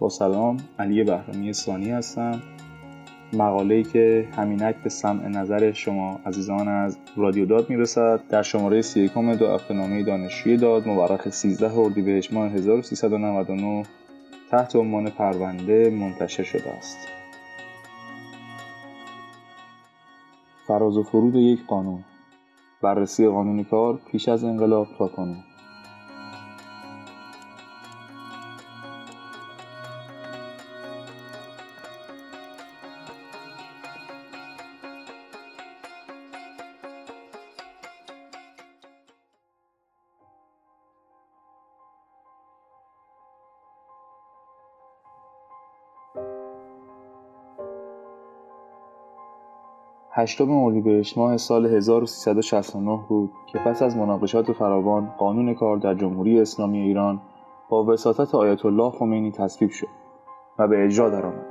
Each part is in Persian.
با سلام علی بهرامی ثانی هستم. مقاله که همینک به سمع نظر شما عزیزان از رادیو داد می‌رسد. در شماره 31 دو نامه دانشجوی داد مورخ 13 اردیبهشت ماه 1399 تحت عنوان پرونده منتشر شده است. فراز و فرود یک قانون. بررسی قانون کار پیش از انقلاب تا کنون. هشتم اردیبهشت ماه سال 1369 بود که پس از مناقشات فراوان قانون کار در جمهوری اسلامی ایران با وساطت آیت الله خمینی تصویب شد و به اجرا درآمد.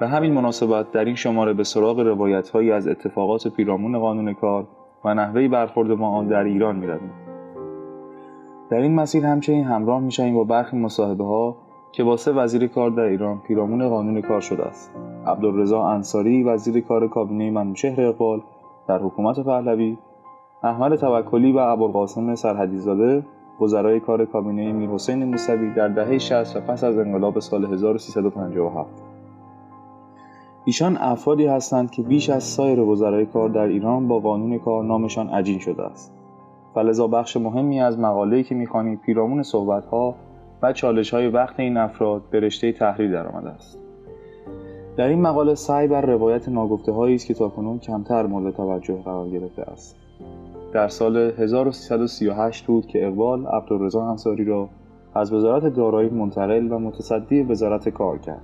به همین مناسبت در این شماره به سراغ روایتهایی از اتفاقات پیرامون قانون کار و نحوه برخورد ما آن در ایران می‌رویم. در این مسیر همچنین همراه می‌شویم با برخی مصاحبه ها که با وزیر کار در ایران پیرامون قانون کار شده است. عبدالرضا انصاری وزیر کار کابینه منوچهر اقبال در حکومت پهلوی احمد توکلی و ابوالقاسم سرحدیزاده وزرای کار کابینه میرحسین موسوی در دهه 60 و پس از انقلاب سال 1357 ایشان افرادی هستند که بیش از سایر وزرای کار در ایران با قانون کار نامشان عجین شده است. فلذا بخش مهمی از مقاله‌ای که می‌خوانید پیرامون صحبتها و چالش های وقت این افراد به رشته تحریر درآمده است. در این مقاله سعی بر روایت ناگفته هایی است که تاکنون کمتر مورد توجه قرار گرفته است. در سال 1338 بود که اقبال عبدالرضا انصاری را از وزارت دارایی منتقل و متصدی وزارت کار کرد.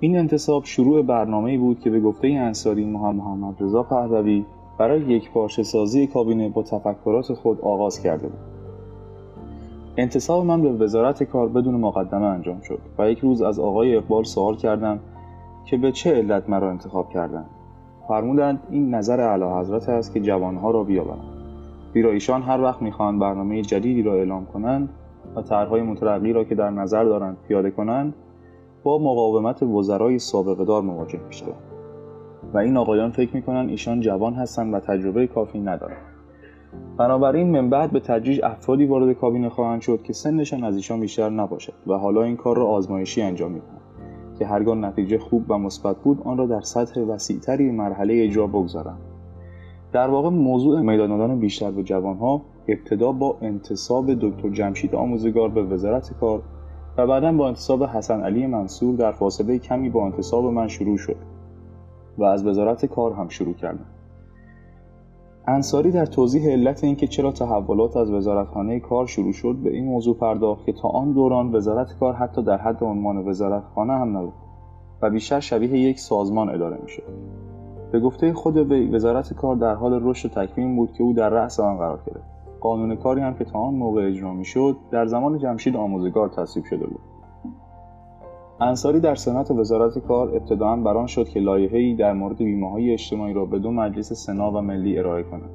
این انتصاب شروع برنامه بود که به گفته انصاری محمد رضا پهلوی برای یک پارچه سازی کابینه با تفکرات خود آغاز کرده بود. انتصاب من به وزارت کار بدون مقدمه انجام شد و یک روز از آقای اقبال سوال کردم که به چه علت مرا انتخاب کردند. فرمودند این نظر اعلی حضرت است که جوانها را بیاورند. زیرا ایشان هر وقت می‌خواهند برنامه جدیدی را اعلام کنند و طرحهای مترقی را که در نظر دارند پیاده کنند با مقاومت وزرای سابقه دار مواجه می‌شوند. و این آقایان فکر می‌کنند ایشان جوان هستند و تجربه کافی ندارند. بنابراین من بعد به تدریج افرادی وارد کابینه خواهند شد که سنشان از ایشان بیشتر نباشد و حالا این کار را آزمایشی انجام می‌دهند که هرگاه نتیجه خوب و مثبت بود آن را در سطح وسیعتری مرحله اجرا بگذارند. در واقع موضوع میدان دادن بیشتر به جوانها ابتدا با انتصاب دکتر جمشید آموزگار به وزارت کار و بعدا با انتصاب حسن علی منصور در فاصله کمی با انتصاب من شروع شد و از وزارت کار هم شروع کردم انصاری در توضیح علت اینکه چرا تحولات از وزارتخانه کار شروع شد به این موضوع پرداخت که تا آن دوران وزارت کار حتی در حد عنوان وزارتخانه هم نبود و بیشتر شبیه یک سازمان اداره می‌شد. به گفته خود وی وزارت کار در حال رشد و تکوین بود که او در رأس آن قرار گرفت. قانون کاری هم که تا آن موقع اجرا می‌شد در زمان جمشید آموزگار تصویب شده بود. انصاری در سنت وزارت کار ابتداعا بران شد که لایحه‌ای در مورد های اجتماعی را به دو مجلس سنا و ملی ارائه کند.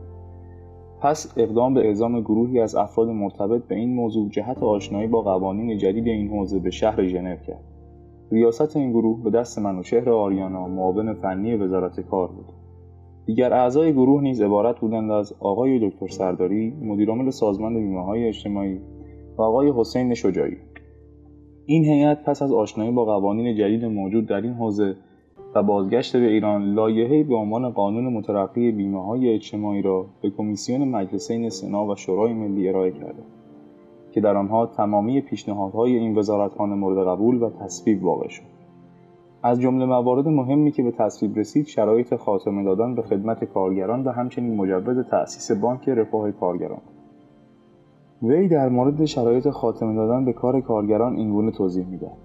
پس اقدام به اعزام گروهی از افراد مرتبط به این موضوع جهت آشنایی با قوانین جدید این حوزه به شهر ژنو کرد. ریاست این گروه به دست منوچهر آریانا معاون فنی وزارت کار بود. دیگر اعضای گروه نیز عبارت بودند از آقای دکتر سرداری مدیرعامل سازمان های اجتماعی و آقای حسین شجاعی. این هیئت پس از آشنایی با قوانین جدید موجود در این حوزه و بازگشت به ایران لایحه‌ای به عنوان قانون مترقی های اجتماعی را به کمیسیون مجلسین سنا و شورای ملی ارائه کرده که در آنها تمامی پیشنهادهای این وزارتخانه مورد قبول و تصویب واقع شد. از جمله موارد مهمی که به تصویب رسید شرایط خاتمه دادن به خدمت کارگران و همچنین مجوز تأسیس بانک رفاه کارگران. وی در مورد شرایط خاتمه دادن به کار کارگران اینگونه توضیح می‌دهد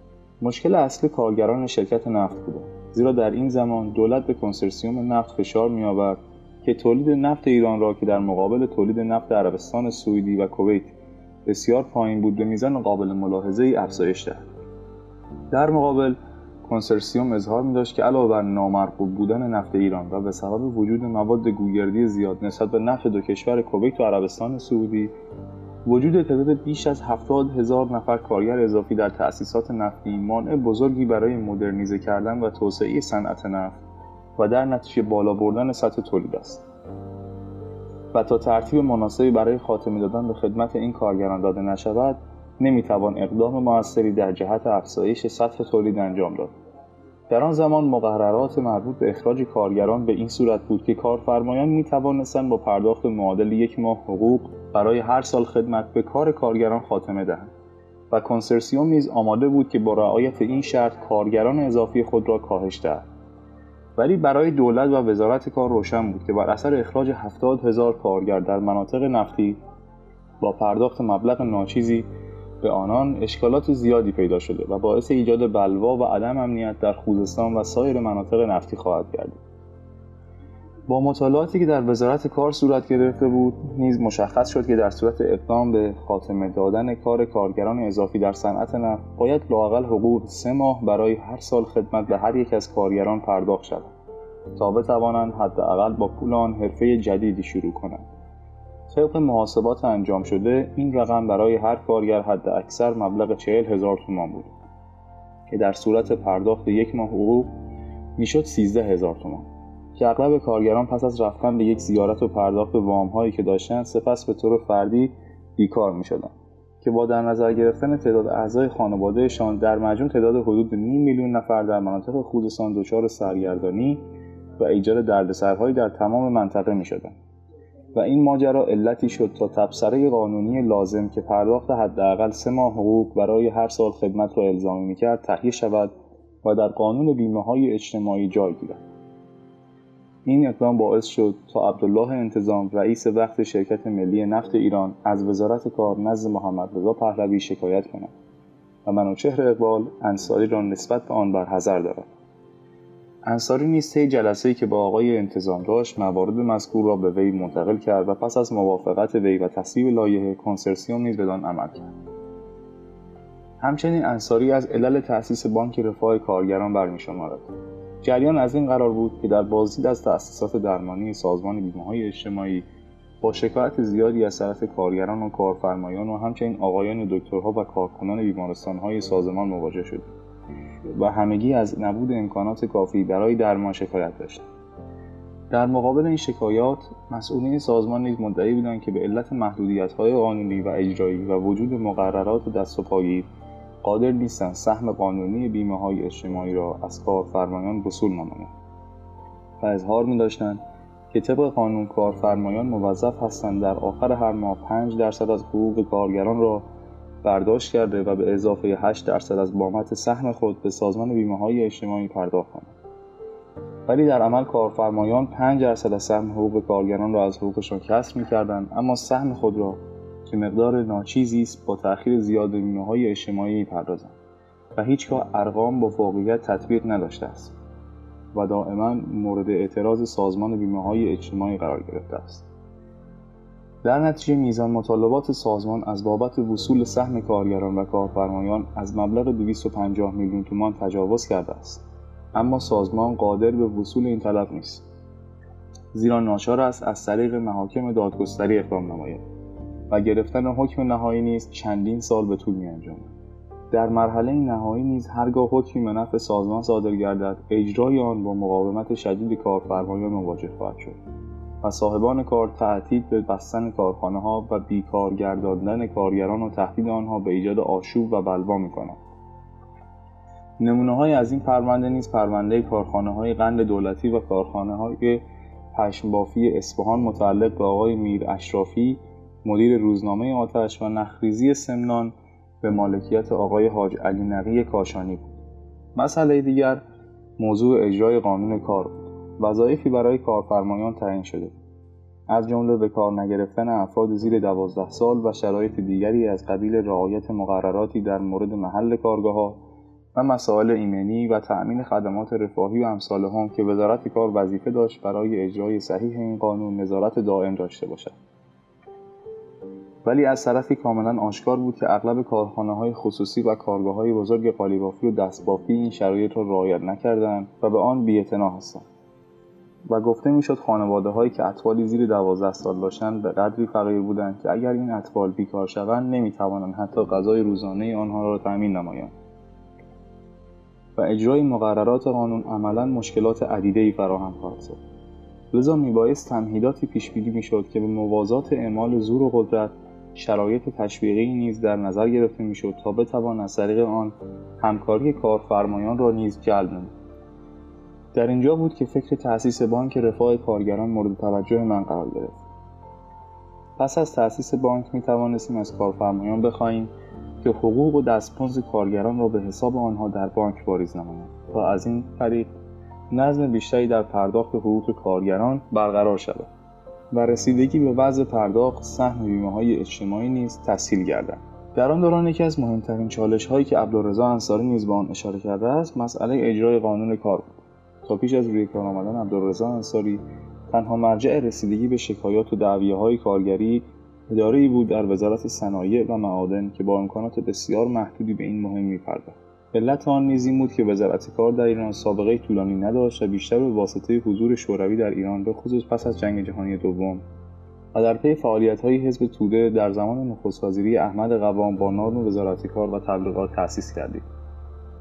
مشکل اصلی کارگران شرکت نفت بوده زیرا در این زمان دولت به کنسرسیوم نفت فشار میآورد که تولید نفت ایران را که در مقابل تولید نفت عربستان سعودی و کویت بسیار پایین بود به میزان قابل ملاحظه ای افزایش دهد. در مقابل کنسرسیوم اظهار می داشت که علاوه بر نامرغوب بودن نفت ایران و به سبب وجود مواد گوگردی زیاد نسبت به نفت دو کشور کویت و عربستان سعودی وجود تعداد بیش از هفتاد هزار نفر کارگر اضافی در تأسیسات نفتی مانع بزرگی برای مدرنیزه کردن و توسعه صنعت نفت و در نتیجه بالا بردن سطح تولید است. و تا ترتیب مناسبی برای خاتمه دادن به خدمت این کارگران داده نشود نمی‌توان اقدام موثری در جهت افزایش سطح تولید انجام داد. در آن زمان مقررات مربوط به اخراج کارگران به این صورت بود که کارفرمایان می توانستند با پرداخت معادل یک ماه حقوق برای هر سال خدمت به کار کارگران خاتمه دهند و کنسرسیوم نیز آماده بود که با رعایت این شرط کارگران اضافی خود را کاهش دهد. ولی برای دولت و وزارت کار روشن بود که بر اثر اخراج هفتاد هزار کارگر در مناطق نفتی با پرداخت مبلغ ناچیزی به آنان اشکالات زیادی پیدا شده و باعث ایجاد بلوا و عدم امنیت در خوزستان و سایر مناطق نفتی خواهد گردید. با مطالعاتی که در وزارت کار صورت گرفته بود نیز مشخص شد که در صورت اقدام به خاتمه دادن کار کارگران اضافی در صنعت نفت باید لاقل حقوق سه ماه برای هر سال خدمت به هر یک از کارگران پرداخت شود تا بتوانند حداقل با پول آن حرفه جدیدی شروع کنند. طبق محاسبات انجام شده این رقم برای هر کارگر حد اکثر مبلغ چهل هزار تومان بود که در صورت پرداخت یک ماه حقوق می‌شد سیزده هزار تومان که اغلب کارگران پس از رفتن به یک زیارت و پرداخت وام هایی که داشتند سپس به طور فردی بیکار می شدن. که با در نظر گرفتن تعداد اعضای خانوادهشان در مجموع تعداد حدود نیم میلیون نفر در مناطق خوزستان دچار سرگردانی و ایجاد دردسرهایی در تمام منطقه می شدن. و این ماجرا علتی شد تا تبصره قانونی لازم که پرداخت حداقل سه ماه حقوق برای هر سال خدمت را الزامی می‌کرد تهیه شود و در قانون بیمه های اجتماعی جای گیرد. این اقدام باعث شد تا عبدالله انتظام رئیس وقت شرکت ملی نفت ایران از وزارت کار نزد محمد رضا پهلوی شکایت کند و منوچهر اقبال انصاری را نسبت به آن برحضر دارد. انصاری نیز طی جلسه‌ای که با آقای انتظام داشت موارد مذکور را به وی منتقل کرد و پس از موافقت وی و تصویب لایحه کنسرسیوم نیز بدان عمل کرد. همچنین انصاری از علل تأسیس بانک رفاه کارگران برمیشمارد. جریان از این قرار بود که در بازدید از تأسیسات درمانی سازمان بیمههای اجتماعی با شکایت زیادی از طرف کارگران و کارفرمایان و همچنین آقایان دکترها و کارکنان بیمارستانهای سازمان مواجه شد. و همگی از نبود امکانات کافی برای درمان شکایت داشت. در مقابل این شکایات مسئولین سازمان نیز مدعی بودند که به علت محدودیت‌های قانونی و اجرایی و وجود مقررات دست و پایی قادر نیستند سهم قانونی بیمه های اجتماعی را از کارفرمایان وصول نمایند و اظهار می داشتند که طبق قانون کارفرمایان موظف هستند در آخر هر ماه 5 درصد از حقوق کارگران را برداشت کرده و به اضافه 8 درصد از بامت سهم خود به سازمان بیمه های اجتماعی پرداخت کنند ولی در عمل کارفرمایان 5 درصد از سهم حقوق کارگران را از حقوقشان کسر می‌کردند اما سهم خود را که مقدار ناچیزی است با تأخیر زیاد بیمه های اجتماعی می‌پردازند و هیچگاه ارقام با واقعیت تطبیق نداشته است و دائما مورد اعتراض سازمان بیمه های اجتماعی قرار گرفته است. در نتیجه میزان مطالبات سازمان از بابت وصول سهم کارگران و کارفرمایان از مبلغ 250 میلیون تومان تجاوز کرده است. اما سازمان قادر به وصول این طلب نیست. زیرا ناچار است از طریق محاکم دادگستری اقدام نماید و گرفتن حکم نهایی نیز چندین سال به طول میانجامد. در مرحله نهایی نیز هرگاه حکمی به نفع سازمان صادر گردد اجرای آن با مقاومت شدید کارفرمایان مواجه خواهد شد. صاحبان کار تهدید به بستن کارخانه ها و بیکار گرداندن کارگران و تهدید آنها به ایجاد آشوب و بلوا می کنند. نمونه های از این پرونده نیز پرونده کارخانه های قند دولتی و کارخانه های پشمبافی اصفهان متعلق به آقای میر اشرافی مدیر روزنامه آتش و نخریزی سمنان به مالکیت آقای حاج علی نقی کاشانی بود. مسئله دیگر موضوع اجرای قانون کار بود. وظایفی برای کارفرمایان تعیین شده. از جمله به کار نگرفتن افراد زیر دوازده سال و شرایط دیگری از قبیل رعایت مقرراتی در مورد محل کارگاه و مسائل ایمنی و تأمین خدمات رفاهی و امثال هم که وزارت کار وظیفه داشت برای اجرای صحیح این قانون نظارت دائم داشته باشد. ولی از طرفی کاملا آشکار بود که اغلب کارخانه های خصوصی و کارگاه های بزرگ قالیبافی و دستبافی این شرایط را رعایت نکردند و به آن بیاعتنا هستند. و گفته می‌شد خانواده هایی که اطفالی زیر دوازده سال داشتند به قدری فقیر بودند که اگر این اطفال بیکار شوند نمی‌توانند حتی غذای روزانه آنها را تأمین نمایند. و اجرای مقررات قانون عملا مشکلات ای فراهم خواهد شد. لذا میبایست تمهیداتی پیش بینی می‌شد که به موازات اعمال زور و قدرت شرایط تشویقی نیز در نظر گرفته می‌شد تا بتوان از طریق آن همکاری کارفرمایان را نیز جلب نمود. در اینجا بود که فکر تأسیس بانک رفاه کارگران مورد توجه من قرار گرفت. پس از تأسیس بانک می توانستیم از کارفرمایان بخواهیم که حقوق و دستمزد کارگران را به حساب آنها در بانک واریز نمایند تا از این طریق نظم بیشتری در پرداخت حقوق کارگران برقرار شود و رسیدگی به وضع پرداخت سهم بیمه های اجتماعی نیز تسهیل گردد. در آن دوران یکی از مهمترین چالش هایی که عبدالرضا انصاری نیز به آن اشاره کرده است مسئله اجرای قانون کار بود. تا پیش از روی کار آمدن عبدالرضا انصاری تنها مرجع رسیدگی به شکایات و دعویه های کارگری اداره ای بود در وزارت صنایع و معادن که با امکانات بسیار محدودی به این مهم میپرداخت. علت آن نیز این بود که وزارت کار در ایران سابقه طولانی نداشت و بیشتر به واسطه حضور شوروی در ایران به خصوص پس از جنگ جهانی دوم. و در پی های حزب توده در زمان نخست احمد قوام با نام وزارت کار و تبلیغات تأسیس کردید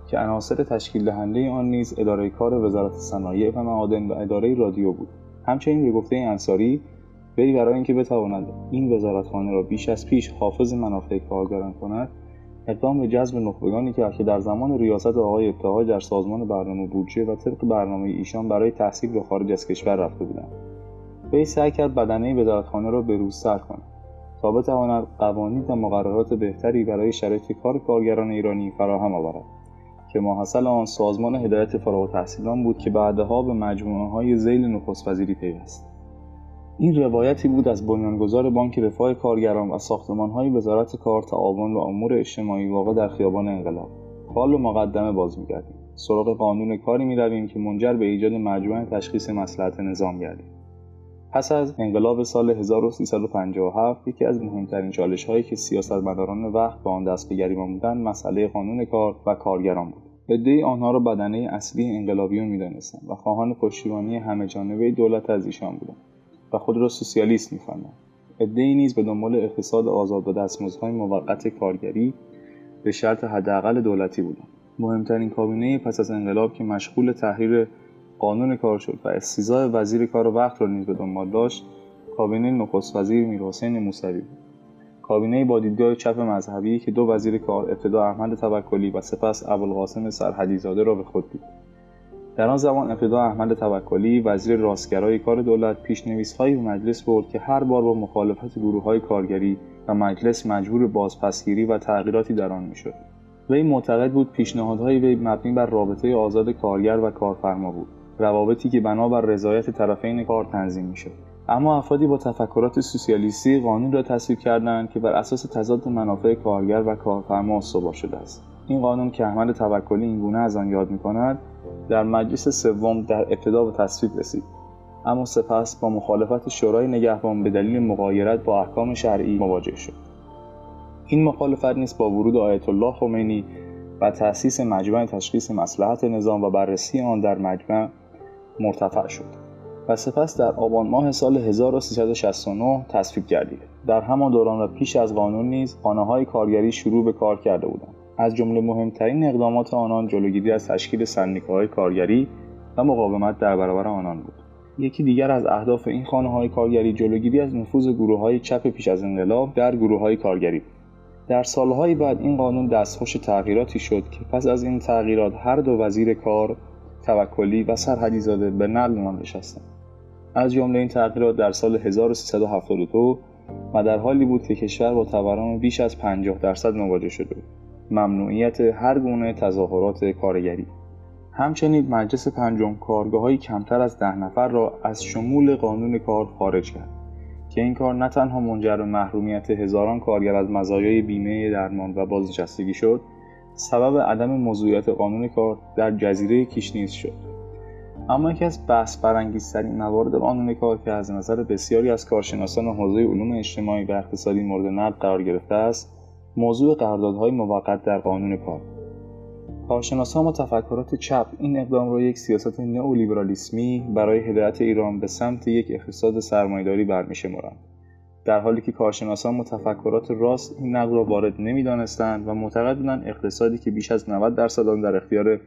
که عناصر تشکیل دهنده آن نیز اداره کار وزارت صنایع و معادن و اداره رادیو بود. همچنین به گفته انصاری وی برای اینکه بتواند این وزارتخانه را بیش از پیش حافظ منافع کارگران کند اقدام به جذب نخبگانی که در زمان ریاست آقای ابتهاج در سازمان برنامه بودجه و طبق برنامه ایشان برای تحصیل به خارج از کشور رفته بودند. وی سعی کرد بدنه وزارتخانه را به سر کند. تا بتواند قوانین و مقررات بهتری برای شرایط کار کارگران ایرانی فراهم آورد. که ماحصل آن سازمان هدایت فارغ التحصیلان بود که بعدها به مجموعه های زیل نخست وزیری پیوست این روایتی بود از بنیانگذار بانک رفاه کارگران و های وزارت کار تعاون و امور اجتماعی واقع در خیابان انقلاب. حال و مقدمه باز میگردیم. سراغ قانون کاری می‌رویم که منجر به ایجاد مجموعه تشخیص مسلحت نظام گردیم. پس از انقلاب سال 1357 یکی از مهمترین چالش هایی که سیاستمداران وقت به آن دست به گریبان بودند مسئله قانون کار و کارگران بود. عدهای آنها را بدنه اصلی انقلابیون می‌دانستند و خواهان پشتیبانی همه جانبه دولت از ایشان بودند و خود را سوسیالیست میخواندند. عدهای نیز به دنبال اقتصاد آزاد و دستمزدهای موقت کارگری به شرط حداقل دولتی بودند. مهمترین کابینه پس از انقلاب که مشغول تحریر قانون کار شد و استیزای وزیر کار وقت را نیز به دنبال داشت کابینه نخست وزیر میرحسین موسوی بود. کابینه با دیدگاه چپ مذهبی که دو وزیر کار ابتدا احمد توکلی و سپس ابوالقاسم سرحدیزاده را به خود دید. در آن زمان ابتدا احمد توکلی وزیر راستگرای کار دولت پیشنویسهایی به مجلس برد که هر بار با مخالفت گروه های کارگری و مجلس مجبور بازپسگیری و تغییراتی در آن می‌شد. وی معتقد بود پیشنهادهای وی مبنی بر رابطه آزاد کارگر و کارفرما بود روابطی که بنابر رضایت طرفین کار تنظیم می‌شد. اما افرادی با تفکرات سوسیالیستی قانون را تصویب کردند که بر اساس تضاد منافع کارگر و کارفرما استوار شده است. این قانون که احمد توکلی اینگونه از آن یاد می‌کند در مجلس سوم در ابتدا به تصویب رسید. اما سپس با مخالفت شورای نگهبان به دلیل مقایرت با احکام شرعی مواجه شد. این مخالفت نیز با ورود آیت الله خمینی و تأسیس مجمع تشخیص مسلحت نظام و بررسی آن در مجمع مرتفع شد. و سپس در آبان ماه سال 1369 تصویب گردید در همان دوران و پیش از قانون نیز خانه های کارگری شروع به کار کرده بودند. از جمله مهمترین اقدامات آنان جلوگیری از تشکیل سندیکاهای کارگری و مقاومت در برابر آنان بود. یکی دیگر از اهداف این خانه های کارگری جلوگیری از نفوذ گروه های چپ پیش از انقلاب در گروه های کارگری بود. در سالهای بعد این قانون دستخوش تغییراتی شد که پس از این تغییرات هر دو وزیر کار توکلی و سرحدی زاده به نقل نشستند از جمله این تغییرات در سال 1372 و در حالی بود که کشور با تورم بیش از 50 درصد مواجه شده بود ممنوعیت هر گونه تظاهرات کارگری. همچنین مجلس پنجم کارگاه کمتر از ده نفر را از شمول قانون کار خارج کرد که این کار نه تنها منجر به محرومیت هزاران کارگر از مزایای بیمه درمان و بازنشستگی شد سبب عدم موضوعیت قانون کار در جزیره کیشنیز شد. اما یکی از بحث برانگیزترین موارد قانون کار که از نظر بسیاری از کارشناسان حوزه علوم اجتماعی و اقتصادی مورد نقد قرار گرفته است موضوع قراردادهای موقت در قانون کار. کارشناسان و تفکرات چپ این اقدام را یک سیاست نئولیبرالیسمی برای هدایت ایران به سمت یک اقتصاد سرمایهداری برمیشمرند در حالی که کارشناسان متفکرات راست این نقد را وارد نمی‌دانستند و معتقد بودند اقتصادی که بیش از 90 درصد آن در اختیار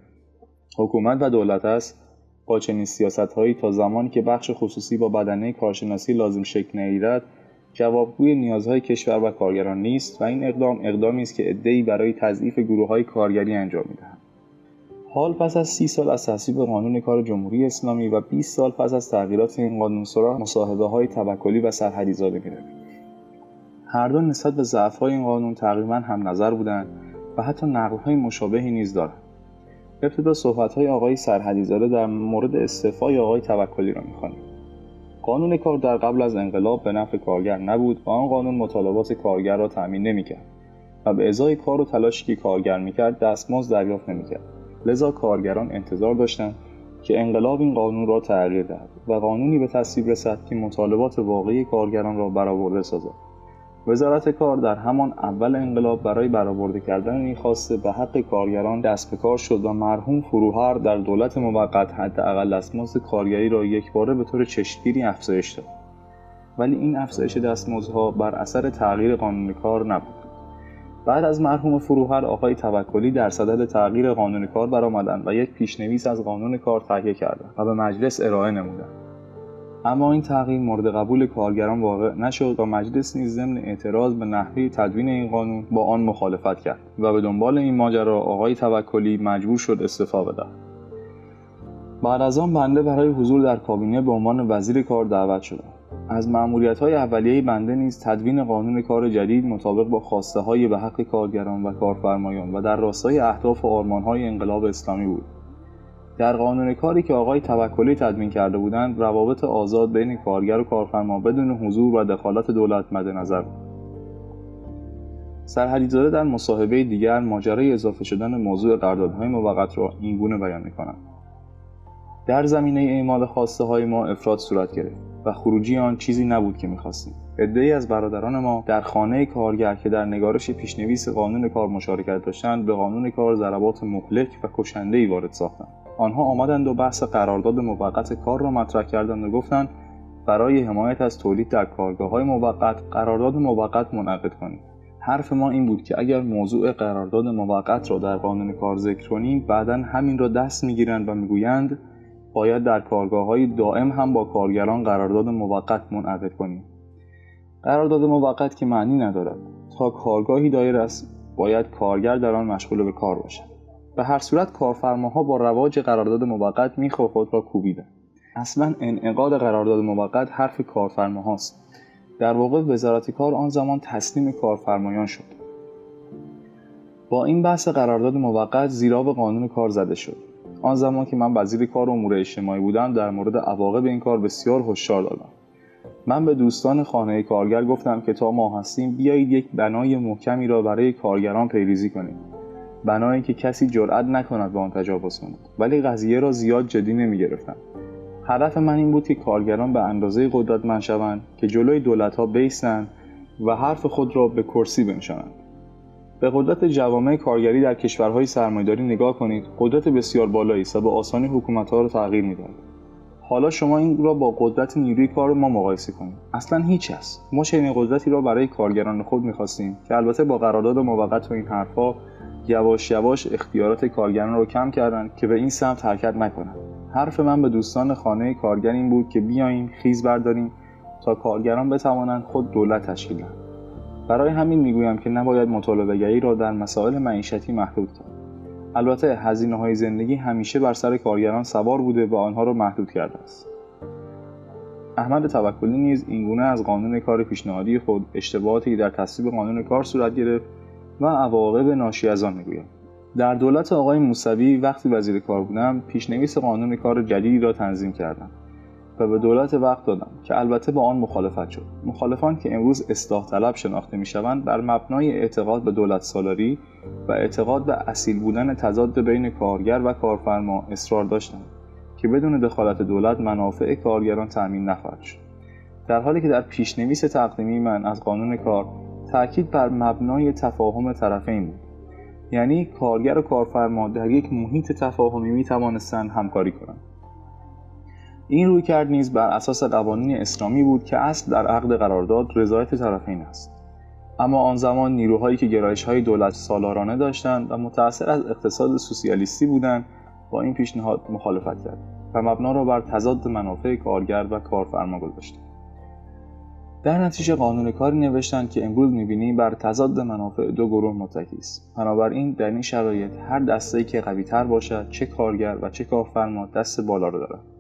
حکومت و دولت است با چنین سیاست هایی تا زمانی که بخش خصوصی با بدنه کارشناسی لازم شکل نگیرد جوابگوی نیازهای کشور و کارگران نیست و این اقدام اقدامی است که عدهای برای تضعیف گروه های کارگری انجام می‌دهند حال پس از سی سال از تصویب قانون کار جمهوری اسلامی و 20 سال پس از تغییرات این قانون سراغ مصاحبه های توکلی و سرحدی زاده می‌رویم هر دو نسبت به ضعف این قانون تقریبا هم نظر بودند و حتی نقل های مشابهی نیز دارند. ابتدا صحبت های آقای سرحدی زاده در مورد استعفای آقای توکلی را می‌خوانیم. قانون کار در قبل از انقلاب به نفع کارگر نبود و آن قانون مطالبات کارگر را تأمین نمی‌کرد و به ازای کار و تلاشی که کارگر می‌کرد دستمزد دریافت نمی‌کرد. لذا کارگران انتظار داشتند که انقلاب این قانون را تغییر دهد و قانونی به تصویب رسد که مطالبات واقعی کارگران را برآورده سازد. وزارت کار در همان اول انقلاب برای برآورده کردن این خواسته به حق کارگران دست به کار شد و مرحوم فروهر در دولت موقت حداقل دستمزد کارگری را یکباره به طور چشمگیری افزایش داد. ولی این افزایش دستمزدها بر اثر تغییر قانون کار نبود. بعد از مرحوم فروهر آقای توکلی در صدد تغییر قانون کار برآمدند و یک پیشنویس از قانون کار تهیه کردند و به مجلس ارائه نمودند. اما این تغییر مورد قبول کارگران واقع نشد و مجلس نیز ضمن اعتراض به نحوه تدوین این قانون با آن مخالفت کرد و به دنبال این ماجرا آقای توکلی مجبور شد استعفا بدهد. بعد از آن بنده برای حضور در کابینه به عنوان وزیر کار دعوت شدم از معمولیت اولیه بنده نیز تدوین قانون کار جدید مطابق با خواسته های به حق کارگران و کارفرمایان و در راستای اهداف و آرمان های انقلاب اسلامی بود. در قانون کاری که آقای توکلی تدوین کرده بودند روابط آزاد بین کارگر و کارفرما بدون حضور و دخالت دولت مد نظر بود سرحدیزاده در مصاحبه دیگر ماجرای اضافه شدن موضوع قراردادهای موقت را اینگونه بیان می‌کنند در زمینه اعمال خواسته های ما افراد صورت گرفت و خروجی آن چیزی نبود که می‌خواستیم. عدهای از برادران ما در خانه کارگر که در نگارش پیشنویس قانون کار مشارکت داشتند به قانون کار ضربات مهلک و کشندهای وارد ساختند. آنها آمدند و بحث قرارداد موقت کار را مطرح کردند و گفتند برای حمایت از تولید در کارگاه های موقت قرارداد موقت منعقد کنید. حرف ما این بود که اگر موضوع قرارداد موقت را در قانون کار ذکر کنیم بعدا همین را دست می‌گیرند و می‌گویند باید در کارگاه های دائم هم با کارگران قرارداد موقت منعقد کنیم. قرارداد موقت که معنی ندارد. تا کارگاهی دایر است باید کارگر در آن مشغول به کار باشد. به هر صورت کارفرماها با رواج قرارداد موقت میخ خود را کوبیدن اصلا انعقاد قرارداد موقت حرف کارفرماهاست. در واقع وزارت کار آن زمان تسلیم کارفرمایان شد. با این بحث قرارداد موقت زیرا به قانون کار زده شد. آن زمان که من وزیر کار و امور اجتماعی بودم در مورد عواقب این کار بسیار هشدار دادم. من به دوستان خانه کارگر گفتم که تا ما هستیم بیایید یک بنای محکمی را برای کارگران پیریزی کنیم. بنایی که کسی جرأت نکند به آن تجاوز کند. ولی قضیه را زیاد جدی نمی گرفتم هدف من این بود که کارگران به اندازه قدرتمند شوند که جلوی دولت ها و حرف خود را به کرسی بنشانند. به قدرت جوامع کارگری در کشورهای سرمایداری نگاه کنید. قدرت بسیار بالایی است و به آسانی حکومت ها را تغییر می‌دهد. حالا شما این را با قدرت نیروی کار ما مقایسه کنید. اصلا هیچ است ما چنین قدرتی را برای کارگران خود می‌خواستیم که البته با قرارداد موقت و این حرفها یواش یواش اختیارات کارگران رو کم کردن که به این سمت حرکت نکنند حرف من به دوستان خانه کارگر این بود که بیاییم خیز برداریم تا کارگران بتوانند خود دولت تشکیل دهند. برای همین می‌گویم که نباید مطالبه را در مسائل معیشتی محدود کرد البته هزینه های زندگی همیشه بر سر کارگران سوار بوده و آنها را محدود کرده است. احمد توکلی نیز اینگونه از قانون کار پیشنهادی خود اشتباهاتی در تصویب قانون کار صورت گرفت و عواقب ناشی از آن می‌گویم در دولت آقای موسوی وقتی وزیر کار بودم پیشنویس قانون کار جدیدی را تنظیم کردم. و به دولت وقت دادم که البته با آن مخالفت شد. مخالفان که امروز اصلاح طلب شناخته می‌شوند بر مبنای اعتقاد به دولت سالاری و اعتقاد به اصیل بودن تضاد بین کارگر و کارفرما اصرار داشتند که بدون دخالت دولت منافع کارگران تأمین نخواهد شد. در حالی که در پیشنویس تقدیمی من از قانون کار تاکید بر مبنای تفاهم طرفین بود یعنی کارگر و کارفرما در یک محیط تفاهمی می توانستند همکاری کنند. این روی کرد نیز بر اساس قوانین اسلامی بود که اصل در عقد قرارداد رضایت طرفین است. اما آن زمان نیروهایی که گرایش های دولت سالارانه داشتند و متأثر از اقتصاد سوسیالیستی بودند با این پیشنهاد مخالفت کرد و مبنا را بر تضاد منافع کارگر و کارفرما گذاشتند. در نتیجه قانون کاری نوشتند که امروز می‌بینیم بر تضاد منافع دو گروه متکی است. بنابراین در این شرایط هر دسته‌ای که قویتر باشد چه کارگر و چه کارفرما دست بالا را دارد.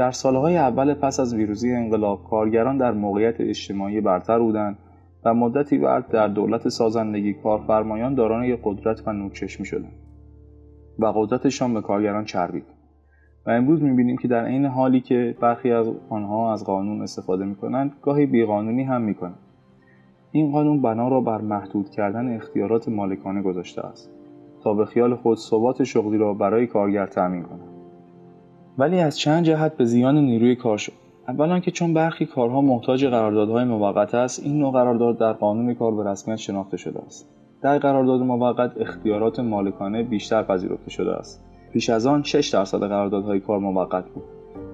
در سالهای اول پس از ویروزی انقلاب کارگران در موقعیت اجتماعی برتر بودند و مدتی بعد در دولت سازندگی کارفرمایان دارای قدرت و نورچشمی شدند و قدرتشان به کارگران چربید. و امروز می‌بینیم که در عین حالی که برخی از آنها از قانون استفاده می‌کنند گاهی بیقانونی هم می‌کنند. این قانون بنا را بر محدود کردن اختیارات مالکانه گذاشته است تا به خیال خود ثبات شغلی را برای کارگر تأمین کند. ولی از چند جهت به زیان نیروی کار شد. اولا که چون برخی کارها محتاج قراردادهای موقت است این نوع قرارداد در قانون کار به رسمیت شناخته شده است. در قرارداد موقت اختیارات مالکانه بیشتر پذیرفته شده است. پیش از آن 6 درصد قراردادهای کار موقت بود.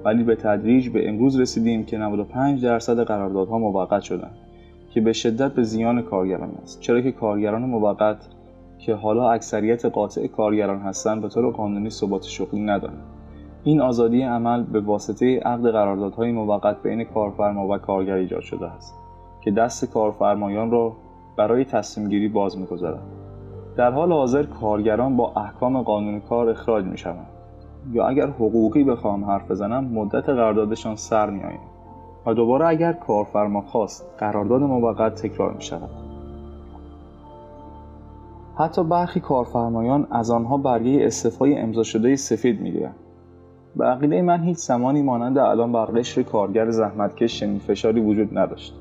ولی به تدریج به امروز رسیدیم که 95 درصد قراردادها موقت شدند که به شدت به زیان کارگران است. چرا که کارگران موقت که حالا اکثریت قاطع کارگران هستند به طور قانونی ثبات شغلی ندارند این آزادی عمل به واسطه عقد قراردادهای موقت بین کارفرما و کارگر ایجاد شده است که دست کارفرمایان را برای تصمیم گیری باز می‌گذارد. در حال حاضر کارگران با احکام قانون کار اخراج می شوند یا اگر حقوقی بخواهم حرف بزنم مدت قراردادشان سر می و دوباره اگر کارفرما خواست قرارداد موقت تکرار می شود حتی برخی کارفرمایان از آنها برگه استعفای امضا شده سفید می‌گیرند. به عقیده من هیچ زمانی مانند الان بر قشر کارگر زحمتکش چنین فشاری وجود نداشت.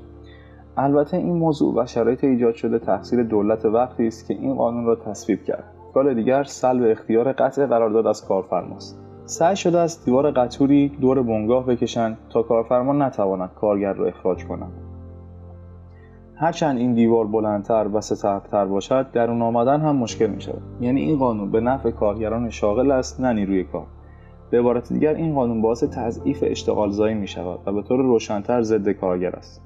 البته این موضوع و شرایط ایجاد شده تقصیر دولت وقتی است که این قانون را تصویب کرد. کار دیگر سلب اختیار قطع قرارداد از کارفرماست. سعی شده است دیوار قطوری دور بنگاه بکشند تا کارفرما نتواند کارگر را اخراج کند هرچند این دیوار بلندتر و سترتر باشد در اون آمدن هم مشکل می شود یعنی این قانون به نفع کارگران شاغل است نه نیروی کار. به عبارت دیگر این قانون باعث تضعیف اشتغال زایی می شود و به طور روشنتر ضد کارگر است.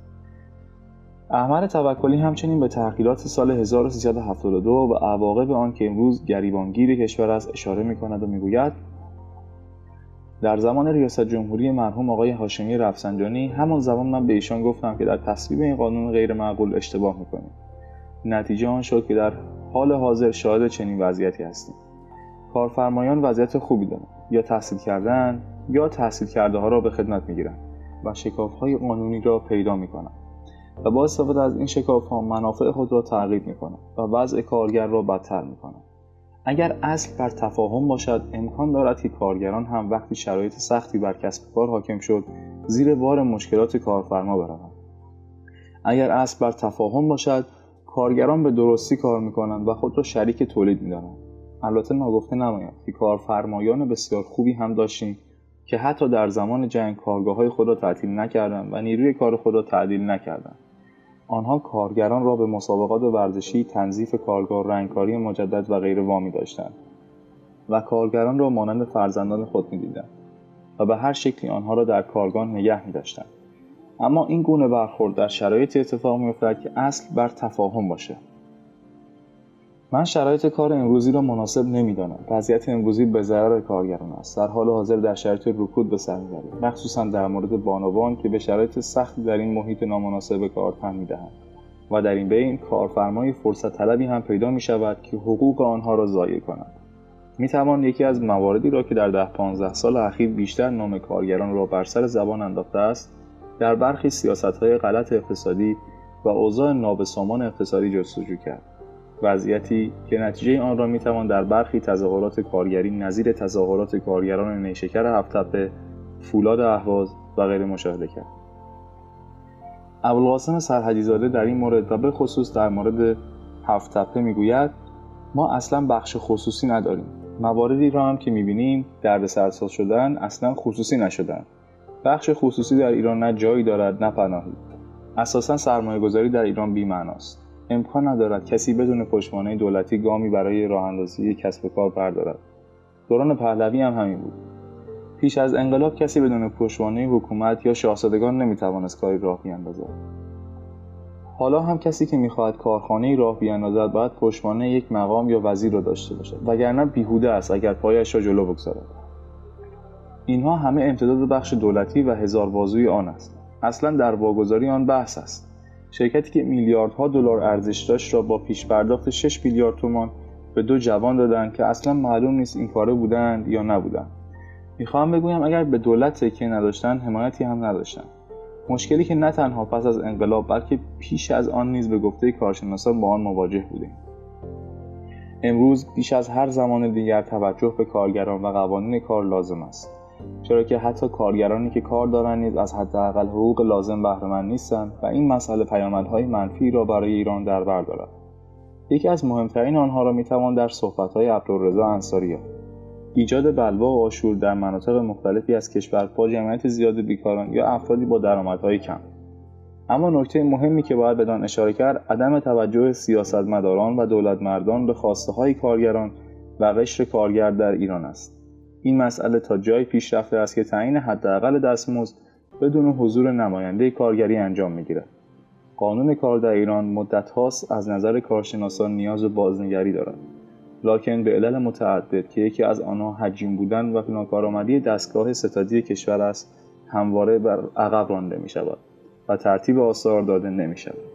احمد توکلی همچنین به تحقیرات سال 1372 و عواقب آن که امروز گریبانگیر کشور است اشاره می کند و می‌گوید در زمان ریاست جمهوری مرحوم آقای هاشمی رفسنجانی همان زمان من به ایشان گفتم که در تصویب این قانون غیر معقول اشتباه می‌کنیم. نتیجه آن شد که در حال حاضر شاهد چنین وضعیتی هستیم. کارفرمایان وضعیت خوبی دارند. یا تحصیل کردن یا تحصیل کرده ها را به خدمت می‌گیرند و شکاف های قانونی را پیدا می کنند و با استفاده از این شکاف ها منافع خود را تغییر می کنند و وضع کارگر را بدتر می کنند اگر اصل بر تفاهم باشد امکان دارد که کارگران هم وقتی شرایط سختی بر کسب کار حاکم شد زیر بار مشکلات کارفرما بروند. اگر اصل بر تفاهم باشد کارگران به درستی کار می‌کنند و خود را شریک تولید می‌دانند. البته ناگفته نماید که کارفرمایان بسیار خوبی هم داشتیم که حتی در زمان جنگ کارگاه های خود را تعطیل نکردند و نیروی کار خود را تعدیل نکردند. آنها کارگران را به مسابقات ورزشی تنظیف کارگاه رنگکاری مجدد و غیره وامی داشتند و کارگران را مانند فرزندان خود می‌دیدند و به هر شکلی آنها را در کارگاه نگه می داشتند. اما این گونه برخورد در شرایط اتفاق میافتد که اصل بر تفاهم باشه. من شرایط کار امروزی را مناسب نمی‌دانم. وضعیت امروزی به ضرر کارگران است. در حال حاضر در شرایط رکود به سر می‌بریم. مخصوصا در مورد بانوان که به شرایط سختی در این محیط نامناسب کار تن می‌دهند و در این بین کارفرمای فرصت طلبی هم پیدا می شود که حقوق آنها را ضایع کند می توان یکی از مواردی را که در ده 15 سال اخیر بیشتر نام کارگران را بر سر زبان انداخته است در برخی سیاست های غلط اقتصادی و اوضاع نابسامان اقتصادی جستجو کرد. وضعیتی که نتیجه آن را می‌توان در برخی تظاهرات کارگری نظیر تظاهرات کارگران نیشکر هفتپه فولاد اهواز و غیره مشاهده کرد. ابوالقاسم سرحدیزاده در این مورد و به خصوص در مورد هفتپه می‌گوید ما اصلا بخش خصوصی نداریم. مواردی را هم که می‌بینیم درد سرساز شدن اصلا خصوصی نشدن. بخش خصوصی در ایران نه جایی دارد نه پناهی. اساسا سرمایه گذاری در ایران بیمعناست. امکان ندارد کسی بدون پشتوانه دولتی گامی برای راه اندازی کسب کار بردارد. دوران پهلوی هم همین بود. پیش از انقلاب کسی بدون پشتوانه حکومت یا شاهزادگان نمی‌توانست کاری راه بیاندازد. حالا هم کسی که می‌خواهد کارخانه راه بیاندازد باید پشتوانه یک مقام یا وزیر را داشته باشد. وگرنه بیهوده است اگر پایش را جلو بگذارد. اینها همه امتداد بخش دولتی و هزار بازوی آن است. اصلا در واگذاری آن بحث است. شرکتی که میلیاردها دلار ارزش داشت را با پیش پرداخت 6 میلیارد تومان به دو جوان دادند که اصلا معلوم نیست این کاره بودند یا نبودند می‌خواهم بگویم اگر به دولت تکیه نداشتن حمایتی هم نداشتن. مشکلی که نه تنها پس از انقلاب بلکه پیش از آن نیز به گفته کارشناسان با آن مواجه بودیم. امروز بیش از هر زمان دیگر توجه به کارگران و قوانین کار لازم است. چرا که حتی کارگرانی که کار دارند نیز از حداقل حقوق لازم بهرهمند نیستند و این مسئله پیامدهای منفی را برای ایران در بر دارد. یکی از مهمترین آنها را می‌توان در صحبتهای عبدالرضا انصاری یافت ایجاد بلوا و آشور در مناطق مختلفی از کشور با جمعیت زیاد بیکاران یا افرادی با درآمدهای کم. اما نکته مهمی که باید بدان اشاره کرد عدم توجه سیاستمداران و دولتمردان به خواسته های کارگران و قشر کارگر در ایران است. این مسئله تا جایی پیشرفته است که تعیین حداقل دستمزد بدون حضور نماینده کارگری انجام می‌گیرد. قانون کار در ایران مدت هاست از نظر کارشناسان نیاز به بازنگری دارد. لاکن به علل متعدد که یکی از آنها حجیم بودن و ناکارآمدی دستگاه ستادی کشور است همواره بر عقب رانده می شود و ترتیب آثار داده نمی شود